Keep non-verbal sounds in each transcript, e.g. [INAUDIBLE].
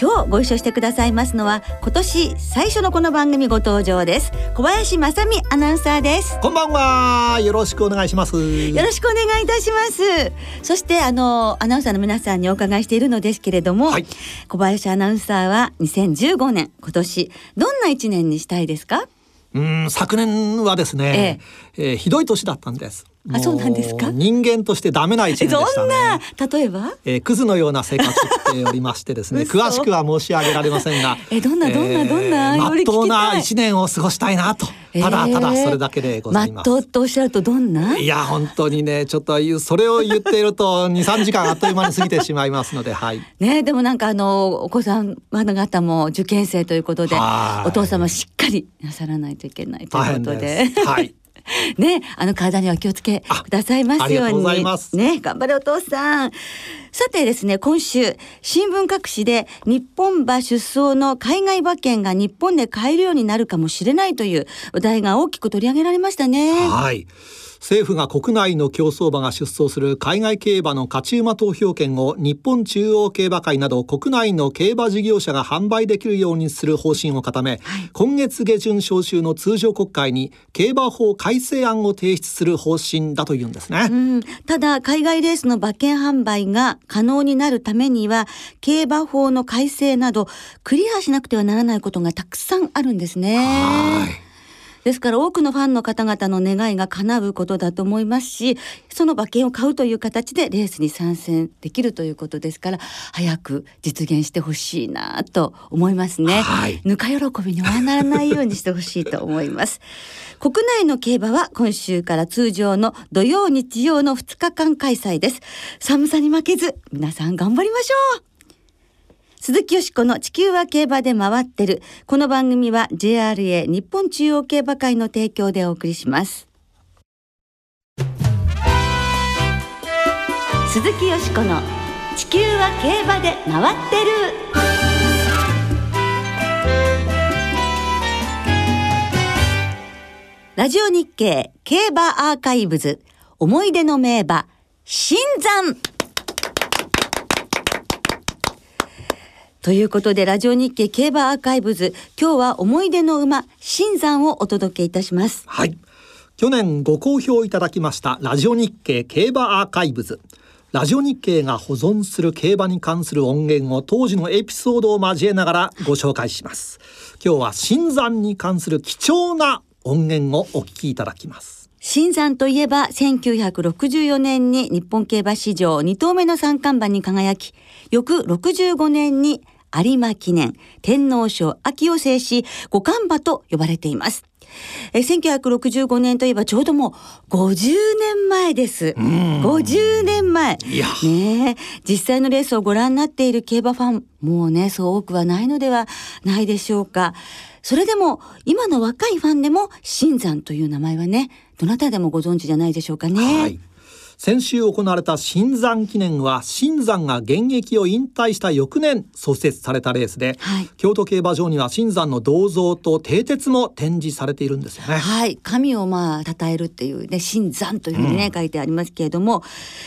今日ご一緒してくださいますのは今年最初のこの番組ご登場です。小林正美アナウンサーです。こんばんは。よろしくお願いします。よろしくお願いいたします。そしてあのアナウンサーの皆さんにお伺いしているのですけれども、はい、小林アナウンサーは2015年今年どんな一年にしたいですか？うん昨年はですね、ええ。えー、ひどい年だったんですあそうなんですか？人間としてダメな一年でしたね。例えば、えー、クズのような生活しておりましてですね詳しくは申し上げられませんがえどんなどんなどんな、まっとうな一年を過ごしたいなと。ただただそれだけでございます。まっとうとおっしゃるとどんな？いや本当にねちょっとそれを言っていると二三時間あっという間に過ぎてしまいますので、はい。ねでもなんかあのお子さん方も受験生ということで、お父様しっかりなさらないといけないということで、はい。[LAUGHS] ね、あの体には気をつけくださいますように。ね、頑張れお父さん。さてですね、今週、新聞各紙で日本馬出走の海外馬券が日本で買えるようになるかもしれないという話題が大きく取り上げられましたね。はい。政府が国内の競走馬が出走する海外競馬の勝ち馬投票権を日本中央競馬会など国内の競馬事業者が販売できるようにする方針を固め、はい、今月下旬召集の通常国会に競馬法改正案を提出する方針だというんですね、うん、ただ海外レースの馬券販売が可能になるためには競馬法の改正などクリアしなくてはならないことがたくさんあるんですね。はいですから多くのファンの方々の願いが叶うことだと思いますしその馬券を買うという形でレースに参戦できるということですから早く実現してほしいなと思いますね、はい、ぬか喜びにはならないようにしてほしいと思います。[LAUGHS] 国内の競馬は今週から通常の土曜日曜の2日間開催です。寒さに負けず皆さん頑張りましょう鈴木よしこの地球は競馬で回ってる。この番組は JRA 日本中央競馬会の提供でお送りします。鈴木よしこの地球は競馬で回ってる。ラジオ日経競馬アーカイブズ思い出の名馬新山ということで、ラジオ日経競馬アーカイブズ、今日は思い出の馬、新山をお届けいたします。はい。去年ご好評いただきました、ラジオ日経競馬アーカイブズ。ラジオ日経が保存する競馬に関する音源を当時のエピソードを交えながらご紹介します。今日は新山に関する貴重な音源をお聞きいただきます。新山といえば1964年に日本競馬史上2頭目の三冠馬に輝き、翌65年に有馬記念、天皇賞秋を制し、五冠馬と呼ばれています。え1965年といえばちょうどもう50年前です。50年前。ね実際のレースをご覧になっている競馬ファン、もうね、そう多くはないのではないでしょうか。それでも、今の若いファンでも、新山という名前はね、どなたでもご存知じゃないでしょうかね。はい先週行われた新山記念は新山が現役を引退した翌年創設されたレースで、はい、京都競馬場には新山の銅像と蹄鉄も展示されているんですよね。はい。神をまあ称えるっていうね新山というふうにね、うん、書いてありますけれども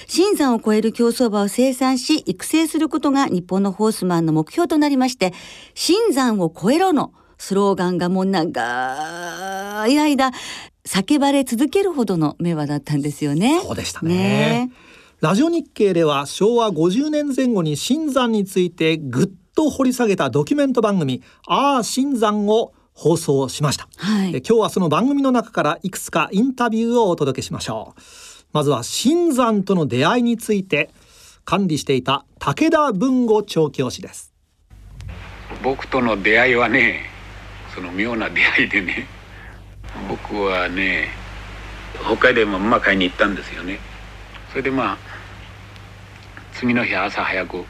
新山を超える競走馬を生産し育成することが日本のホースマンの目標となりまして新山を超えろのスローガンがもう長い間叫ばれ続けるほどの名馬だったんですよね。そうでしたね。ね。ラジオ日経では昭和50年前後に新山についてぐっと掘り下げたドキュメント番組「ああ新山」を放送しました、はい、今日はその番組の中からいくつかインタビューをお届けしましょう。まずは新山との出会いについて管理していた武田文吾調教師です。僕との出会いはねその妙な出会いでね僕はね北海道も馬買いに行ったんですよね。それでまあ次の日朝早く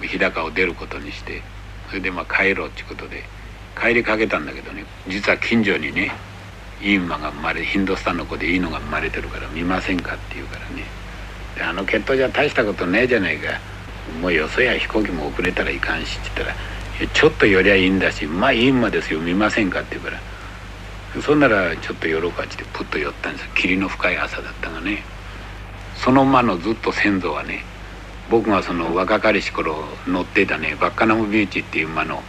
日高を出ることにしてそれでまあ帰ろうってことで帰りかけたんだけどね実は近所にねいい馬が生まれヒンドスタンの子でいいのが生まれてるから見ませんかって言うからね。であの血統じゃ大したことねえじゃないか。もうよそや飛行機も遅れたらいかんしって言ったらちょっと寄りゃいいんだしまあいい馬ですよ見ませんかって言うからそんならちょっと寄ろうかってプッと寄ったんですよ。霧の深い朝だったがね。その馬のずっと先祖はね僕がその若かりし頃乗ってたねバッカナムビーチっていう馬の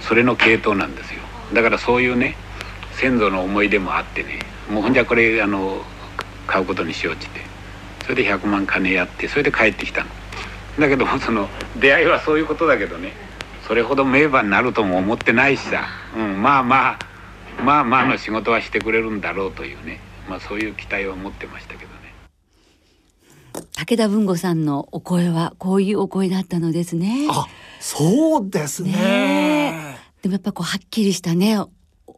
それの系統なんですよ。だからそういうね先祖の思い出もあってねもうほんじゃこれあの買うことにしようっつって。それで100万金やってそれで帰ってきたの。だけどもその出会いはそういうことだけどねそれほど名馬になるとも思ってないしさ、うん、まあまあまあまあの仕事はしてくれるんだろうというね、まあ、そういう期待を持ってましたけどね。武田文吾さんのお声はこういうお声だったのですね。あ、そうですね。ねでもやっぱこうはっきりしたね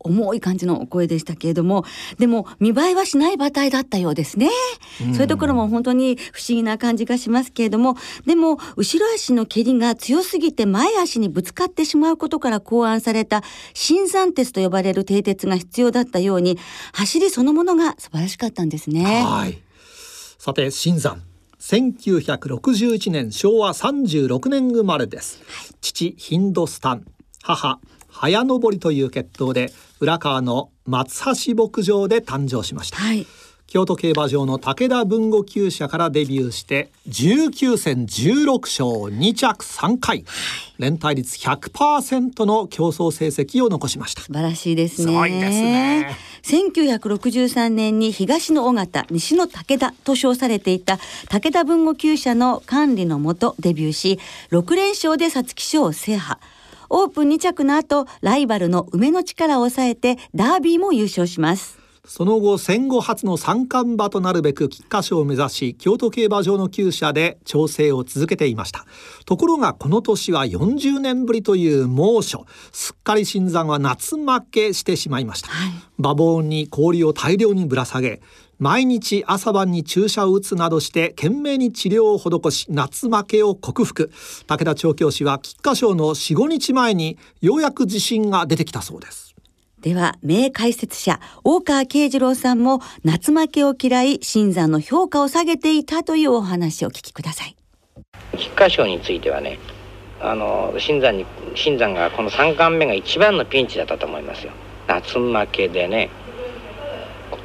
重い感じのお声でしたけれどもでも見栄えはしない馬体だったようですね、うん、そういうところも本当に不思議な感じがしますけれどもでも後ろ足の蹴りが強すぎて前足にぶつかってしまうことから考案された新山鉄と呼ばれる蹄鉄が必要だったように走りそのものが素晴らしかったんですね。はい。さて新山。1961年昭和36年生まれです、はい、父ヒンドスタン。母早登りという決闘で浦川の松橋牧場で誕生しました、はい、京都競馬場の武田文吾厩舎からデビューして19戦16勝2着3回、連帯率100%の競争成績を残しました。素晴らしいですね。すごいですね。1963年に東の尾形西の武田と称されていた武田文吾厩舎の管理のもとデビューし6連勝で皐月賞を制覇オープン2着の後ライバルの梅の力を抑えてダービーも優勝します。その後戦後初の三冠馬となるべく菊花賞を目指し京都競馬場の厩舎で調整を続けていました。ところがこの年は40年ぶりという猛暑。すっかり新山は夏負けしてしまいました、はい、馬房に氷を大量にぶら下げ毎日朝晩に注射を打つなどして懸命に治療を施し夏負けを克服。武田調教師は菊花賞の45日前にようやく自信が出てきたそうです。では名解説者大川慶次郎さんも夏負けを嫌い新山の評価を下げていたというお話を聞きください。菊花賞についてはねあの新山に新山がこの3冠目が一番のピンチだったと思いますよ。夏負けでね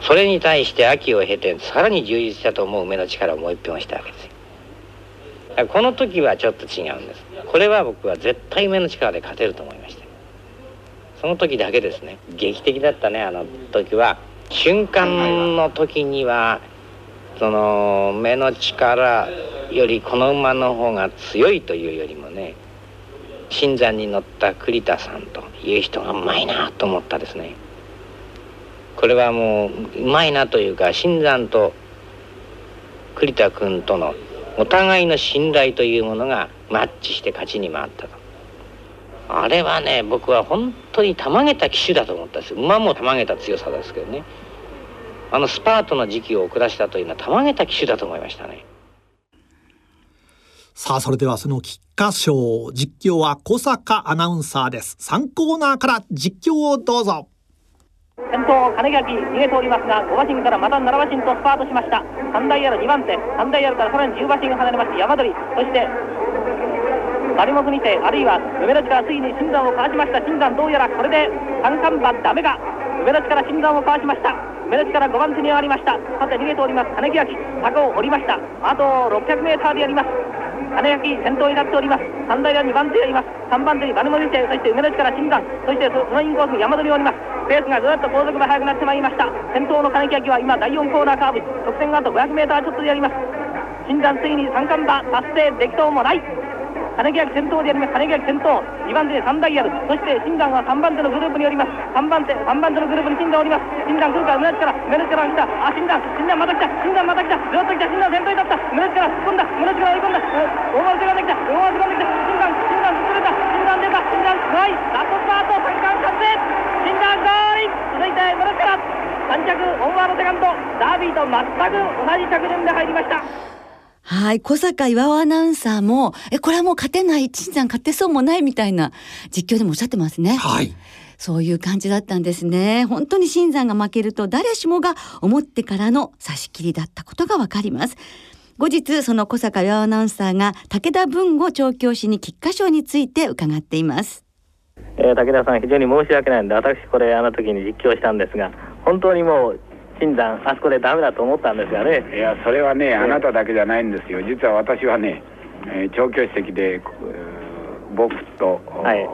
それに対して秋を経てさらに充実したと思う梅の力をもう一本したわけですよ。この時はちょっと違うんです。これは僕は絶対梅の力で勝てると思いました。その時だけですね。劇的だったねあの時は。瞬間の時にはその目の力よりこの馬の方が強いというよりもね新山に乗った栗田さんという人がうまいなと思ったですね。これはもううまいなというか新山と栗田君とのお互いの信頼というものがマッチして勝ちに回ったと。あれはね僕は本当にたまげた騎手だと思ったんです。馬もたまげた強さですけどね。あのスパートの時期を遅らしたというのはたまげた騎手だと思いましたね。さあそれではその菊花賞。実況は小坂アナウンサーです。3コーナーから実況をどうぞ。先頭金垣逃げておりますが5馬身からまた7馬身とスパートしました。3台ある2番手。3台あるからさらに10馬身離れまして山鳥そして成本にてあるいは梅の力ついに新山をかわしました。新山どうやらこれで三冠馬ダメが。梅の力新山をかわしました。梅の力5番手に上がりました。さて逃げております。金木焼坂を降りました。あと 600m でやります。金焼先頭になっております。3台が2番手やります。3番手にバルモニテそして梅の力新山そしてそのインコース山鳥をおります。ペースがぐっと後続が速くなってまいりました。先頭の金木焼は今第4コーナーカーブ。直線があと 500m ちょっとでやります。新山ついに三冠馬達成できとうもない。金木焼先頭でやります。金木焼先頭2番手で3台やるそして新山は3番手のグループにおります。3番手3番手のグループに新山おります。新山来るから胸力胸力が来た。あ新山新山また来た。新山また来た。ずっと来た。新山先頭に立った。胸力突っ込んだ。胸力追い込んだ。大回りができた。大回りができた新山新山崩れた。新山出た新山ないラストスパート三冠達成新山ゴール続いて胸力3着オンワードセカンドダービーと全く同じ着順で入りましたはい小坂岩尾アナウンサーもえこれはもう勝てない陳山勝てそうもないみたいな実況でもおっしゃってますね。はいそういう感じだったんですね。本当に新山が負けると誰しもが思ってからの差し切りだったことがわかります。後日その小坂岩アナウンサーが武田文吾調教師に菊花賞について伺っています。えー、武田さん非常に申し訳ないんで私これあの時に実況したんですが本当にもう診断あそこでダメだと思ったんですがね。いやそれはねあなただけじゃないんですよ。実は私はね、えー、調教師席で僕と、はい、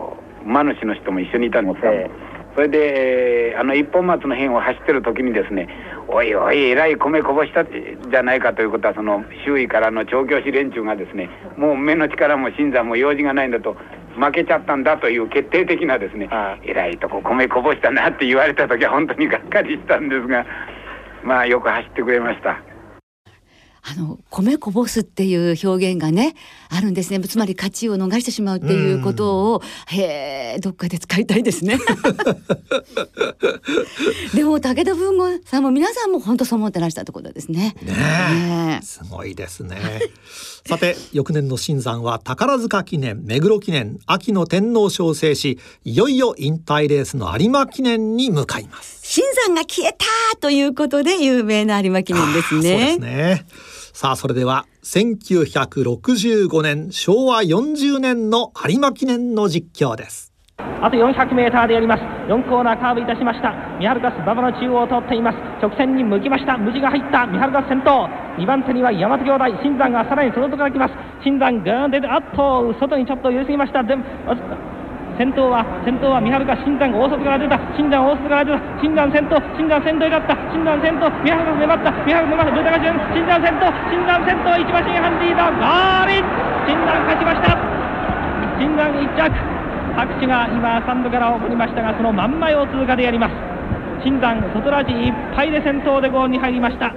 馬主の人も一緒にいたんですが、えー、それであの一本松の辺を走ってる時にですねおいおいえらい米こぼしたじゃないかということはその周囲からの調教師連中がですねもう目の力も新山も用事がないんだと負けちゃったんだという決定的なですねえらいとこ米こぼしたなって言われた時は本当にがっかりしたんですがまあよく走ってくれました。あの米こぼすっていう表現がねあるんですね。つまり勝ちを逃してしまうっていうことを、へえどっかで使いたいですね。[LAUGHS] でも武田文吾さんも皆さんも本当そう思ってらしたってことですね。ねねすごいですねさて翌年の新山は宝塚記念目黒記念秋の天皇賞を制しいよいよ引退レースの有馬記念に向かいます。新山が消えたということで有名な有馬記念ですね。そうですね。さあそれでは1965年昭和40年の有馬記念の実況ですあと 400m でやります。4コーナーカーブいたしました。ミハルカス馬場の中央を通っています。直線に向きました。無事が入った。ミハルカス先頭。2番手には大和兄弟。新山がさらにその外から来ます。新山グーン出てあっと外にちょっと揺れすぎました。先頭は先頭は三春か新山大外から出た。新山大外から出た。新山先頭。新山先頭になった。新山先頭。三春が粘った。三春粘った。新山先頭。新山先頭一馬身半リードゴールイン新山勝ちました。新山一着。拍手が今スタンドから起こりましたがその真ん前を通過でやります。新山外ラジいっぱいで先頭でゴールに入りました。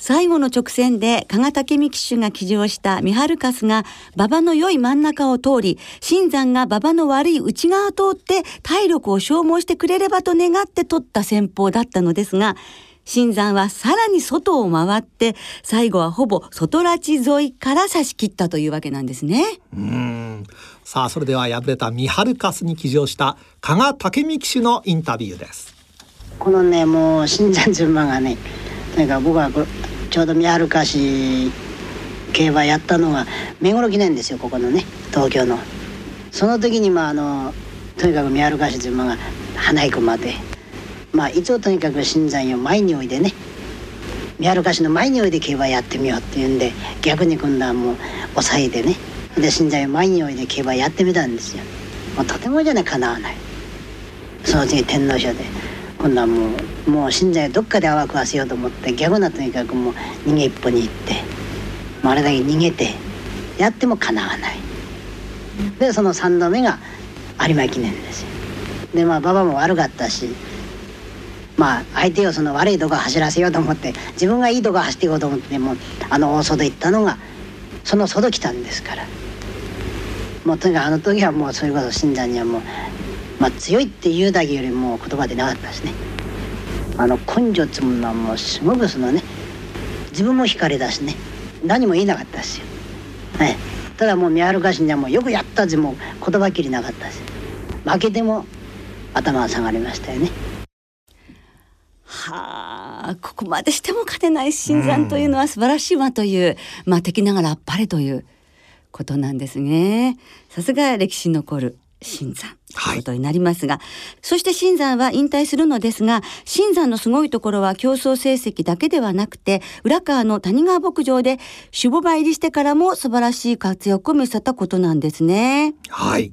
最後の直線で加賀武美騎手が騎乗したミハルカスが馬場の良い真ん中を通り、新山が馬場の悪い内側を通って体力を消耗してくれればと願って取った戦法だったのですが、新山はさらに外を回って、最後はほぼ外拉致沿いから差し切ったというわけなんですね。うん。さあ、それでは敗れたミハルカスに騎乗した加賀武美騎手のインタビューです。このね、もう新山順馬がね、とにかく僕はちょうど宮春市競馬やったのが目黒記念ですよここのね東京のその時にまああのとにかく宮春市という馬が花行くまでまあ一応とにかく新山を前においでね。宮春市の前においで競馬やってみようっていうんで逆に今度はもう抑えてね。で新山を前においで競馬やってみたんですよ。もうとてもじゃねかなわない。その次天皇賞で。今度はもうもう死んじゃどっかで泡食わせようと思って逆なとにかくもう逃げ一歩に行ってあれだけ逃げてやってもかなわない。でその3度目が有馬記念ですよ。でまあ馬場も悪かったしまあ相手をその悪いとこ走らせようと思って自分がいいとこ走っていこうと思ってもあの大外行ったのがその外来たんですから。もうとにかくあの時はもうそれこそ信者にはもうまあ、強いっていうだけよりも言葉でなかったですね。あの根性っていうものはもうすごくそのね自分も惹かれだしね。何も言えなかったですよ、はい、ただもう宮原家臣にはもうよくやったってもう言葉きりなかったです。負けても頭が下がりましたよね。はあここまでしても勝てない新山というのは素晴らしいわという、まあ敵ながらあっぱれということなんですね。さすが歴史に残る新山ということになりますが、はい、そして新山は引退するのですが新山のすごいところは競争成績だけではなくて浦川の谷川牧場で守護馬入りしてからも素晴らしい活躍を見せたことなんですね。はい。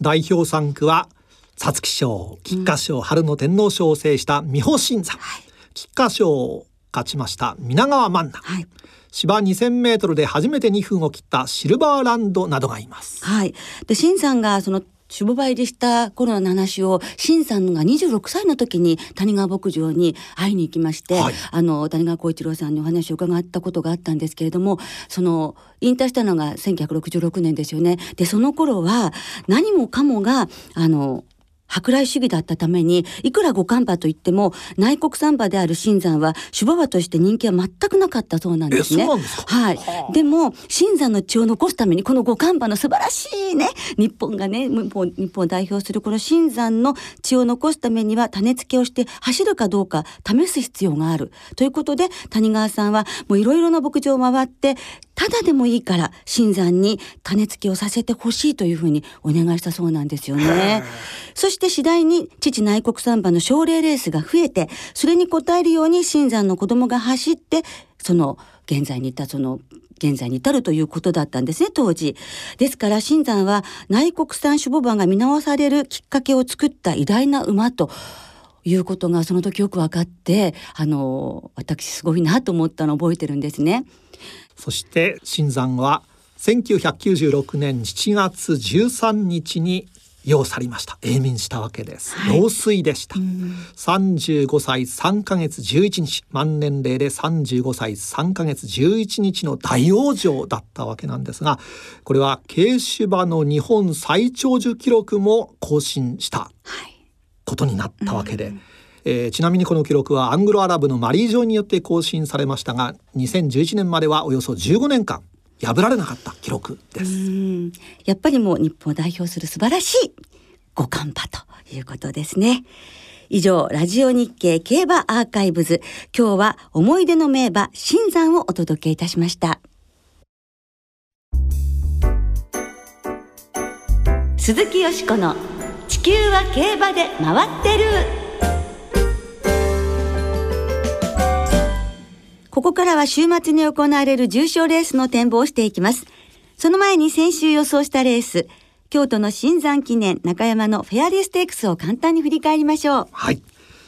代表3区は皐月賞菊花賞、うん、春の天皇賞を制した美保新山、はい、菊花賞を勝ちました皆川万奈、はい芝2000メートルで初めて2分を切ったシルバーランドなどがいます。はい。で、新さんがその守護場入りした頃の話を新さんが26歳の時に谷川牧場に会いに行きまして、はい、あの谷川浩一郎さんにお話を伺ったことがあったんですけれどもその引退したのが1966年ですよね。でその頃は何もかもがあの舶来主義だったためにいくら五冠馬といっても内国産馬である新山は種馬場として人気は全くなかったそうなんですね。はい。はあ、でも新山の血を残すためにこの五冠馬の素晴らしいね日本がね日本日本を代表するこの新山の血を残すためには種付けをして走るかどうか試す必要があるということで谷川さんはもういろいろな牧場を回ってただでもいいから新山に種付けをさせてほしいというふうにお願いしたそうなんですよね。そしして次第に父内国産馬の奨励レースが増えて、それに応えるように新山の子供が走って、その現在に至その現在に至るということだったんですね当時。ですから新山は内国産種母馬が見直されるきっかけを作った偉大な馬ということがその時よく分かってあの私すごいなと思ったのを覚えてるんですね。そして新山は1996年7月13日に世を去りました。永眠したわけです、はい、老衰でした、三十五歳三ヶ月十一日。満年齢で三十五歳三ヶ月十一日の大往生だったわけなんですがこれは軽種馬の日本最長寿記録も更新したことになったわけで、はいえー、ちなみにこの記録はアングロアラブのマリー城によって更新されましたが2011年まではおよそ15年間破られなかった記録です。やっぱりもう日本を代表する素晴らしい五冠馬ということですね。以上ラジオ日経競馬アーカイブズ。今日は思い出の名馬新山をお届けいたしました。鈴木よしこの地球は競馬で回ってる。ここからは週末に行われる重賞レースの展望をしていきます。その前に先週予想したレース、京都の新山記念中山のフェアリーステークスを簡単に振り返りましょう。はい。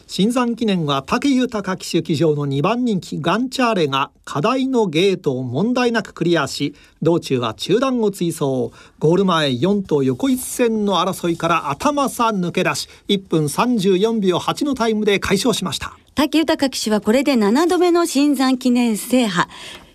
新山記念は武豊騎手騎乗の2番人気ガンチャーレが課題のゲートを問題なくクリアし道中は中段を追走ゴール前4頭横一線の争いから頭差抜け出し1分34秒8のタイムで快勝しました竹豊騎手はこれで7度目の新山記念制覇。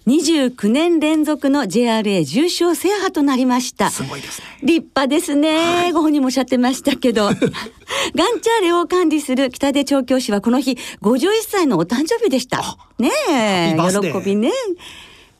29年連続の JRA 重賞制覇となりました。すごいですね。立派ですね。はい、ご本人もおっしゃってましたけど。[LAUGHS] ガンチャーレを管理する北出調教師はこの日51歳のお誕生日でした。ねえ、喜びね。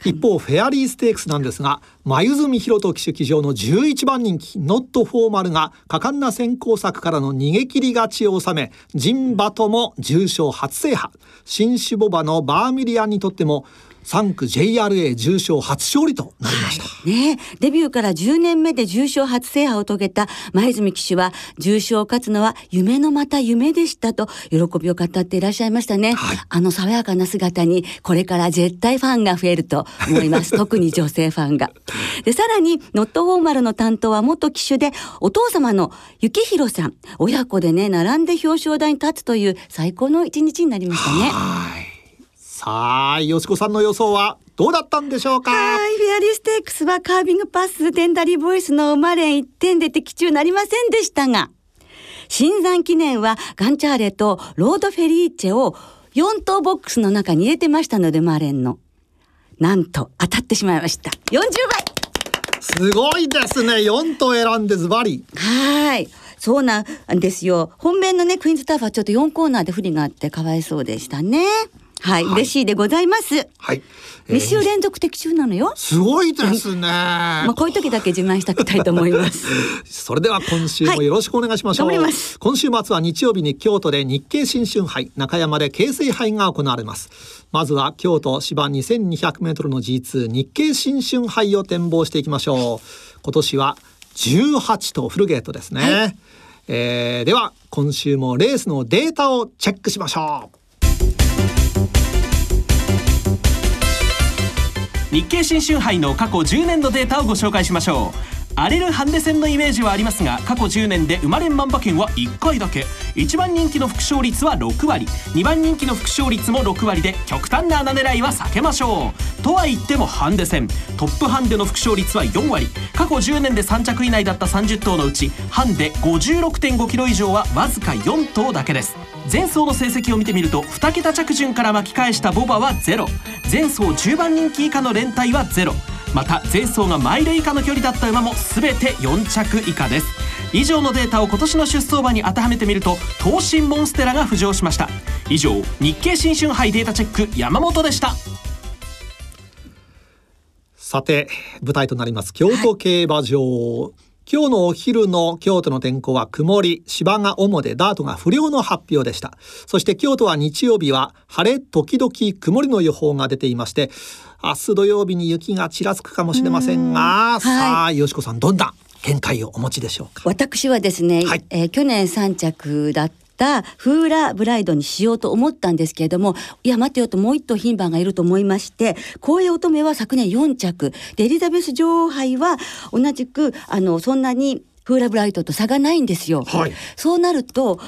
一方フェアリーステークスなんですが眉住博人騎手騎乗の11番人気ノットフォーマルが果敢な先行策からの逃げ切り勝ちを収めジンバとも重賞初制覇新種ボバのバーミリアンにとっても3区 JRA 重賞初勝利となりました、はい、ねデビューから10年目で重賞初制覇を遂げた前住騎手は重賞を勝つのは夢のまた夢でしたと喜びを語っていらっしゃいましたね、はい、あの爽やかな姿にこれから絶対ファンが増えると思います。[LAUGHS] 特に女性ファンが。でさらにノットフォーマルの担当は元騎手でお父様の幸宏さん。親子でね並んで表彰台に立つという最高の一日になりましたね。はいさあ、よしこさんの予想はどうだったんでしょうか？はい、フェアリーステークスはカービングパス、テンダリーボイスの馬連1点で的中なりませんでしたが、新山記念はガンチャーレとロードフェリーチェを4等ボックスの中に入れてましたので、マーレンの。なんと当たってしまいました。40倍すごいですね。4頭選んでズバリ。はい。そうなんですよ。本命のね、クイーンズターフはちょっと4コーナーで不利があってかわいそうでしたね。はい、はい、嬉しいでございます。はい。二、週連続的中なのよ。すごいですね。まあこういう時だけ自慢したくたいと思います。[LAUGHS] それでは今週もよろしくお願いしましょう。はい、今週末は日曜日に京都で日経新春杯、中山で京成杯が行われます。まずは京都芝2200メートルの G2 日経新春杯を展望していきましょう。今年は18とフルゲートですね。はい、えー、では今週もレースのデータをチェックしましょう。日経新春杯の過去10年のデータをご紹介しましょう。荒れるハンデ戦のイメージはありますが過去10年で生まれん万馬券は1回だけ。1番人気の副勝率は6割。2番人気の副勝率も6割で極端な穴狙いは避けましょう。とは言ってもハンデ戦。トップハンデの副勝率は4割。過去10年で3着以内だった30頭のうちハンデ56.5キロ以上はわずか4頭だけです。前走の成績を見てみると2桁着順から巻き返したボバは0前走10番人気以下の連帯は0また前走がマイル以下の距離だった馬も全て4着以下です。以上のデータを今年の出走馬に当てはめてみると東進モンステラが浮上しました。以上日経新春杯データチェック山本でした。さて舞台となります。京都競馬場、はい今日のお昼の京都の天候は曇り、芝が主でダートが不良の発表でした。そして京都は日曜日は晴れ時々曇りの予報が出ていまして、明日土曜日に雪がちらつくかもしれませんが、ん。さあ、よしこさんどんな見解をお持ちでしょうか？私はですね、はい、えー、去年3着だったフーラブライドにしようと思ったんですけれどもいや待てよともう一頭牝馬がいると思いまして光栄乙女は昨年4着。でエリザベス女王杯は同じくあのそんなにフーラブライドと差がないんですよ。はい、そうなると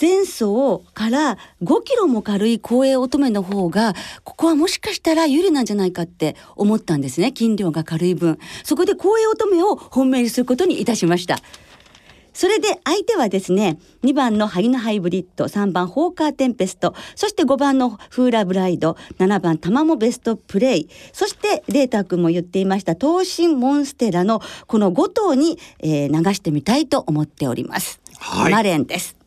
前走から5キロも軽い光栄乙女の方がここはもしかしたら有利なんじゃないかって思ったんですね。筋量が軽い分。そこで光栄乙女を本命にすることにいたしました。それで相手はですね2番のハギナハイブリッド3番ホーカーテンペストそして5番のフーラブライド7番タマモベストプレイそしてレーター君も言っていました東進モンステラのこの5頭に、えー、流してみたいと思っております。はい、マレンです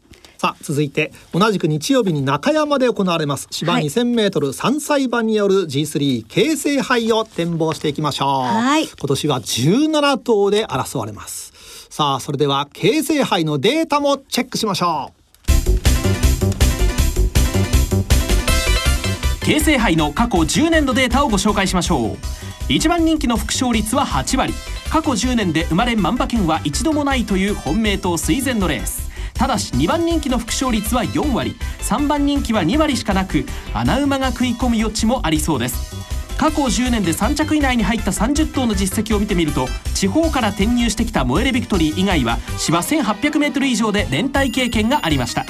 さあ続いて同じく日曜日に中山で行われます。芝 2000m 3歳馬による G3 京成杯を展望していきましょう、はい、今年は17頭で争われます。さあそれでは京成杯のデータもチェックしましょう。京成杯の過去10年のデータをご紹介しましょう。一番人気の副勝率は8割。過去10年で生まれ万馬券は一度もないという本命と垂前のレースただし2番人気の副勝率は4割。3番人気は2割しかなく穴馬が食い込む余地もありそうです。過去10年で3着以内に入った30頭の実績を見てみると地方から転入してきたモエレビクトリー以外は芝 1800m 以上で連帯経験がありました。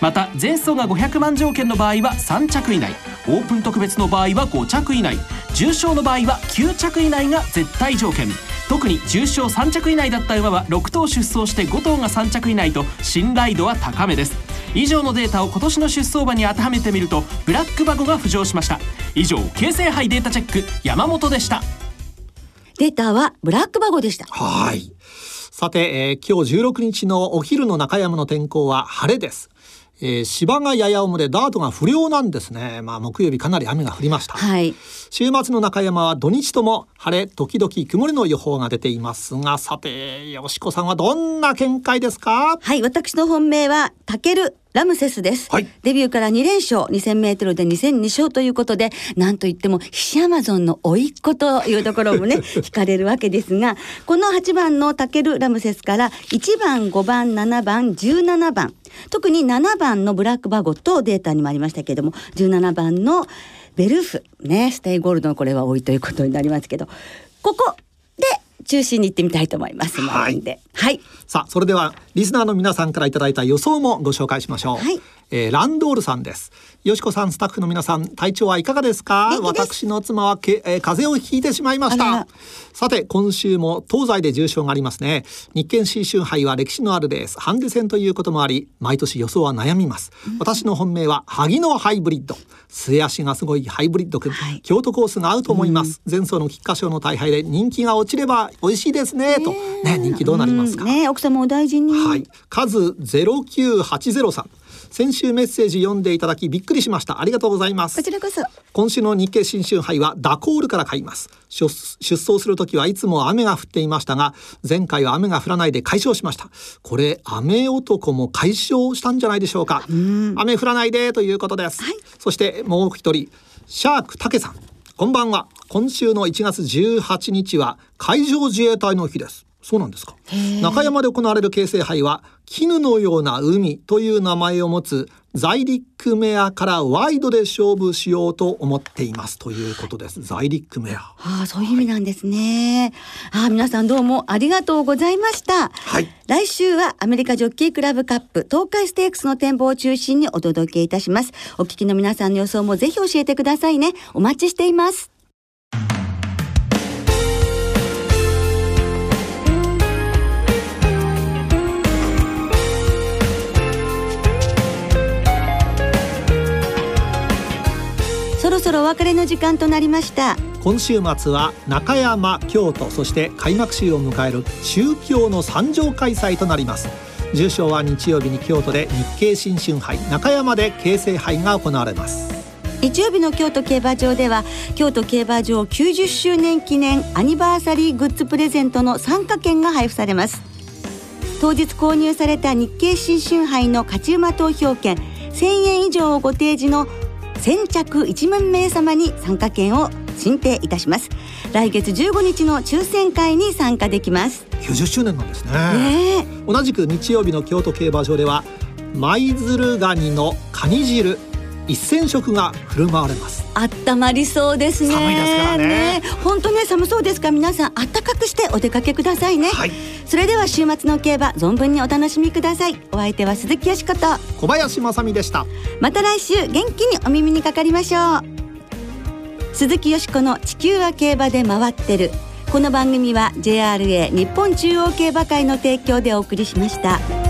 また前走が500万条件の場合は3着以内。オープン特別の場合は5着以内。重賞の場合は9着以内が絶対条件。特に重賞3着以内だった馬は6頭出走して5頭が3着以内と信頼度は高めです。以上のデータを今年の出走馬に当てはめてみるとブラックバゴが浮上しました。以上京成杯データチェック山本でした。データはブラックバゴでした。はい。さて、えー、今日16日のお昼の中山の天候は晴れですえー、芝がやや重でダートが不良なんですね。まあ木曜日かなり雨が降りました。はい。週末の中山は土日とも晴れ時々曇りの予報が出ていますが、さてよしこさんはどんな見解ですか？はい、私の本命はタケルラムセスです、はい、デビューから2連勝2000メートルで2002勝ということでなんといってもヒシアマゾンの甥っ子というところもね [LAUGHS] 惹かれるわけですがこの8番のタケル・ラムセスから1番5番7番17番特に7番のブラックバゴとデータにもありましたけれども17番のベルフねステイゴールドのこれは多いということになりますけどここで中心に行ってみたいと思います。はい。はい。さあ、それではリスナーの皆さんからいただいた予想もご紹介しましょう。はい。えー、ランドールさんです。よしこさん、スタッフの皆さん、体調はいかがですか？私の妻はけ、えー、風邪をひいてしまいました。さて、今週も東西で重賞がありますね。日経新春杯は歴史のあるレース、ハンデ戦ということもあり、毎年予想は悩みます。うん、私の本命は、萩のハイブリッド。末足がすごいハイブリッド君、はい、京都コースが合うと思います。うん、前走の菊花賞の大敗で人気が落ちれば美味しいですね。と、ね、人気どうなりますか？ね、奥様お大事に。はい。数ゼロ九八ゼロ三。先週メッセージ読んでいただきびっくりしました。ありがとうございます。こちらこそ。今週の日経新春杯はダコールから買います。出走する時はいつも雨が降っていましたが前回は雨が降らないで解消しました。これ雨男も解消したんじゃないでしょうか。雨降らないでということです、はい、そしてもう一人シャークたけさん。こんばんは。今週の1月18日は海上自衛隊の日ですそうなんですか。中山で行われる京成杯は絹のような海という名前を持つザイリックメアからワイドで勝負しようと思っていますということです。ザイリックメア。ああそういう意味なんですね、はい、あ皆さんどうもありがとうございました。はい。来週はアメリカジョッキークラブカップ東海ステークスの展望を中心にお届けいたします。お聞きの皆さんの予想もぜひ教えてくださいね。お待ちしていますお別れの時間となりました。今週末は中山京都そして開幕週を迎える中京の三条開催となります。重賞は日曜日に京都で日経新春杯中山で京成杯が行われます。日曜日の京都競馬場では京都競馬場90周年記念アニバーサリーグッズプレゼントの参加券が配布されます。当日購入された日経新春杯の勝ち馬投票券1000円以上をご提示の先着1万名様に参加券を進呈いたします。来月15日の抽選会に参加できます。90周年なんですね、ね、同じく日曜日の京都競馬場では舞鶴ガニのカニ汁一銭食が振る舞われます。あったまりそうですね。寒いですからね。本当ね寒そうですか。ら皆さんあったかくしてお出かけくださいね、はい、それでは週末の競馬存分にお楽しみください。お相手は鈴木よしこと。小林正美でした。また来週元気にお耳にかかりましょう。鈴木よしこの地球は競馬で回ってる。この番組は JRA 日本中央競馬会の提供でお送りしました。